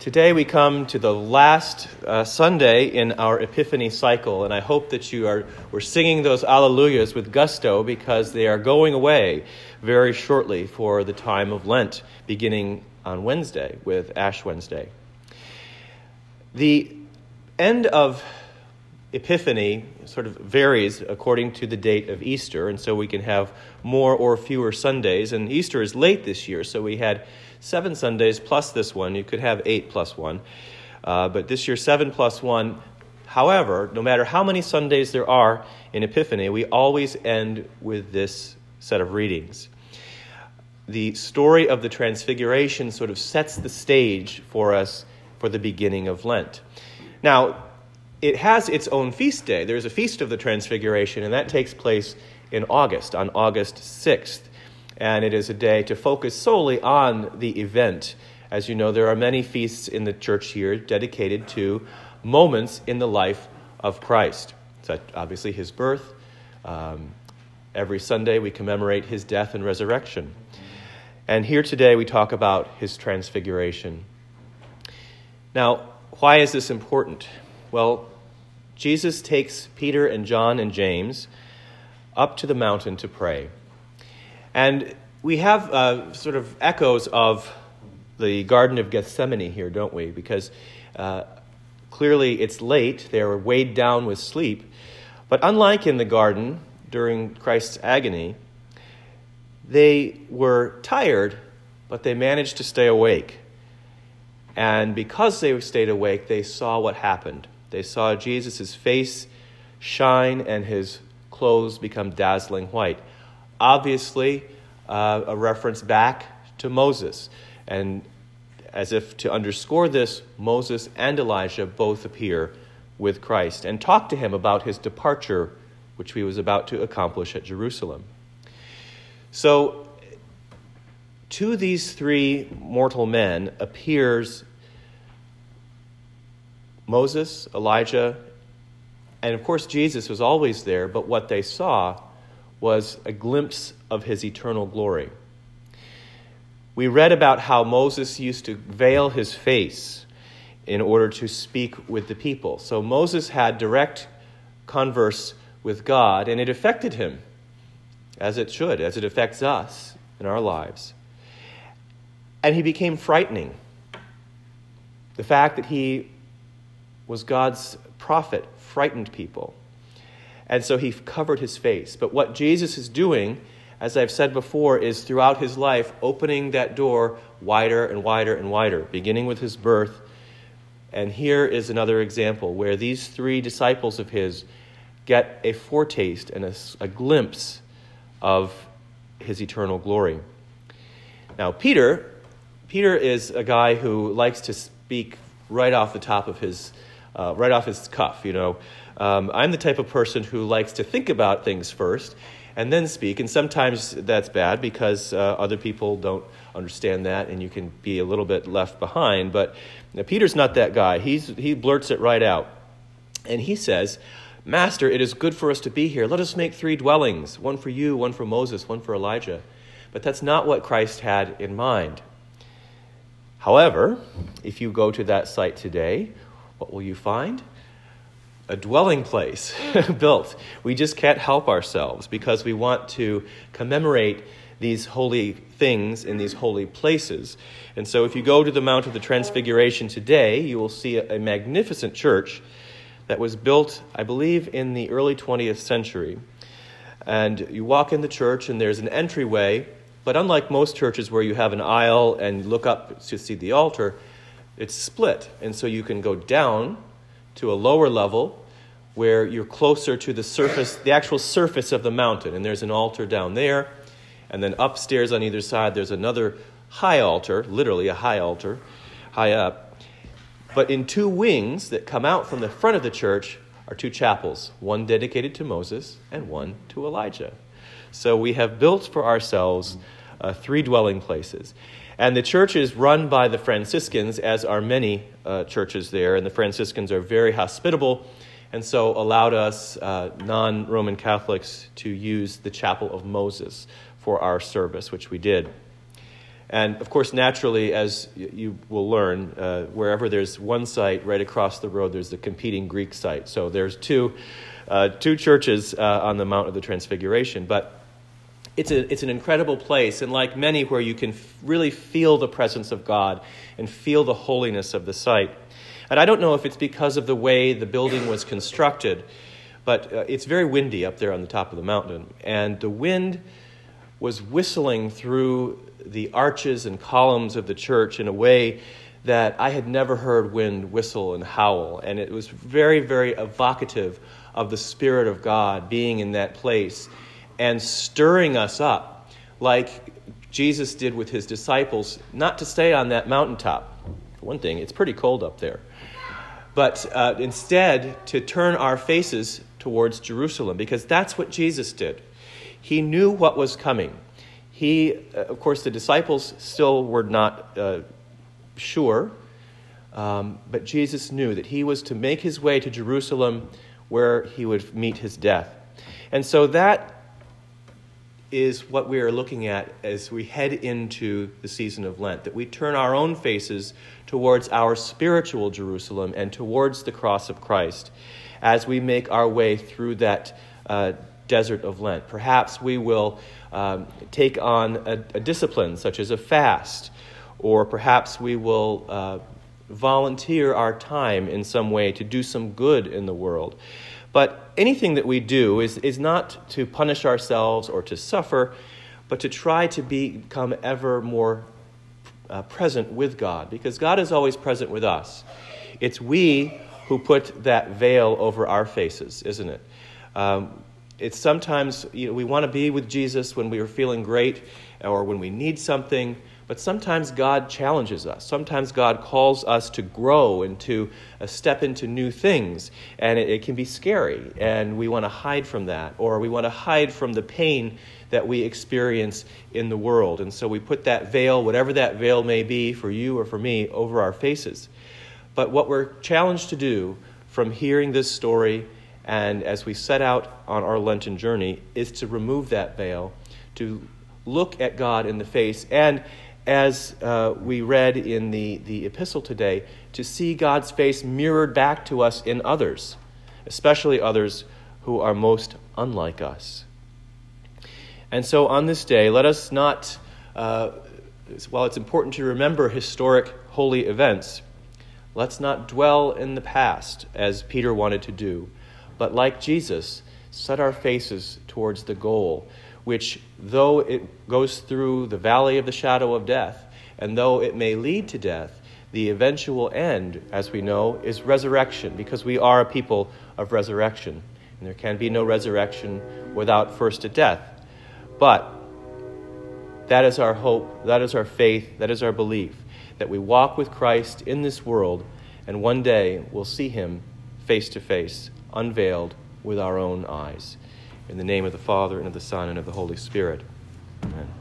Today we come to the last uh, Sunday in our Epiphany cycle, and I hope that you are we're singing those Alleluias with gusto because they are going away very shortly for the time of Lent, beginning on Wednesday with Ash Wednesday. The end of Epiphany sort of varies according to the date of Easter, and so we can have more or fewer Sundays. And Easter is late this year, so we had seven Sundays plus this one. You could have eight plus one. Uh, but this year, seven plus one. However, no matter how many Sundays there are in Epiphany, we always end with this set of readings. The story of the Transfiguration sort of sets the stage for us for the beginning of Lent. Now, it has its own feast day. There's a feast of the Transfiguration, and that takes place in August, on August 6th and it is a day to focus solely on the event. As you know, there are many feasts in the church here dedicated to moments in the life of Christ. So, obviously, his birth. Um, every Sunday, we commemorate his death and resurrection. And here today, we talk about his transfiguration. Now, why is this important? Well, Jesus takes Peter and John and James up to the mountain to pray. And we have uh, sort of echoes of the Garden of Gethsemane here, don't we? Because uh, clearly it's late, they're weighed down with sleep. But unlike in the garden during Christ's agony, they were tired, but they managed to stay awake. And because they stayed awake, they saw what happened. They saw Jesus' face shine and his clothes become dazzling white obviously uh, a reference back to Moses. And as if to underscore this, Moses and Elijah both appear with Christ and talk to him about his departure, which he was about to accomplish at Jerusalem. So, to these three mortal men appears Moses, Elijah, and of course Jesus was always there, but what they saw was a glimpse of his eternal glory. We read about how Moses used to veil his face in order to speak with the people. So Moses had direct converse with God, and it affected him, as it should, as it affects us in our lives. And he became frightening. The fact that he was God's prophet frightened people. And so he covered his face. But what Jesus is doing, as I've said before, is throughout his life opening that door wider and wider and wider, beginning with his birth. And here is another example where these three disciples of his get a foretaste and a, a glimpse of his eternal glory. Now, Peter, Peter is a guy who likes to speak right off the top of his, uh, right off his cuff, you know. Um, I'm the type of person who likes to think about things first and then speak, and sometimes that's bad because uh, other people don't understand that, and you can be a little bit left behind. But you Peter's not that guy. He's, he blurts it right out. And he says, Master, it is good for us to be here. Let us make three dwellings one for you, one for Moses, one for Elijah. But that's not what Christ had in mind. However, if you go to that site today, what will you find? A dwelling place mm. built. We just can't help ourselves because we want to commemorate these holy things in these holy places. And so, if you go to the Mount of the Transfiguration today, you will see a, a magnificent church that was built, I believe, in the early 20th century. And you walk in the church, and there's an entryway, but unlike most churches where you have an aisle and look up to see the altar, it's split. And so you can go down to a lower level where you're closer to the surface, the actual surface of the mountain. And there's an altar down there. And then upstairs on either side, there's another high altar, literally a high altar, high up. But in two wings that come out from the front of the church are two chapels, one dedicated to Moses and one to Elijah. So we have built for ourselves uh, three dwelling places. And the church is run by the Franciscans, as are many uh, churches there. And the Franciscans are very hospitable and so allowed us uh, non Roman Catholics to use the Chapel of Moses for our service, which we did. And of course, naturally, as you will learn, uh, wherever there's one site right across the road, there's the competing Greek site. So there's two, uh, two churches uh, on the Mount of the Transfiguration. But it's, a, it's an incredible place, and like many, where you can really feel the presence of God and feel the holiness of the site. And I don't know if it's because of the way the building was constructed, but uh, it's very windy up there on the top of the mountain. And the wind was whistling through the arches and columns of the church in a way that I had never heard wind whistle and howl. And it was very, very evocative of the Spirit of God being in that place and stirring us up like Jesus did with his disciples, not to stay on that mountaintop. For one thing, it's pretty cold up there. But uh, instead, to turn our faces towards Jerusalem, because that's what Jesus did. He knew what was coming he, uh, of course, the disciples still were not uh, sure, um, but Jesus knew that he was to make his way to Jerusalem where he would meet his death. And so that is what we are looking at as we head into the season of Lent, that we turn our own faces towards our spiritual Jerusalem and towards the cross of Christ as we make our way through that uh, desert of Lent. Perhaps we will um, take on a, a, discipline such as a fast, or perhaps we will uh, volunteer our time in some way to do some good in the world. But anything that we do is, is not to punish ourselves or to suffer, but to try to become ever more uh, present with God, because God is always present with us. It's we who put that veil over our faces, isn't it? Um, it's sometimes you know, we want to be with Jesus when we are feeling great or when we need something, but sometimes God challenges us. Sometimes God calls us to grow and to uh, step into new things, and it, it can be scary, and we want to hide from that, or we want to hide from the pain that we experience in the world. And so we put that veil, whatever that veil may be for you or for me, over our faces. But what we're challenged to do from hearing this story and as we set out on our Lenten journey, is to remove that veil, to look at God in the face, and as uh, we read in the, the epistle today, to see God's face mirrored back to us in others, especially others who are most unlike us. And so on this day, let us not, uh, while it's important to remember historic holy events, let's not dwell in the past as Peter wanted to do but like Jesus, set our faces towards the goal, which, though it goes through the valley of the shadow of death, and though it may lead to death, the eventual end, as we know, is resurrection, because we are a people of resurrection. And there can be no resurrection without first a death. But that is our hope, that is our faith, that is our belief, that we walk with Christ in this world, and one day we'll see him face to face unveiled with our own eyes. In the name of the Father, and of the Son, and of the Holy Spirit. Amen.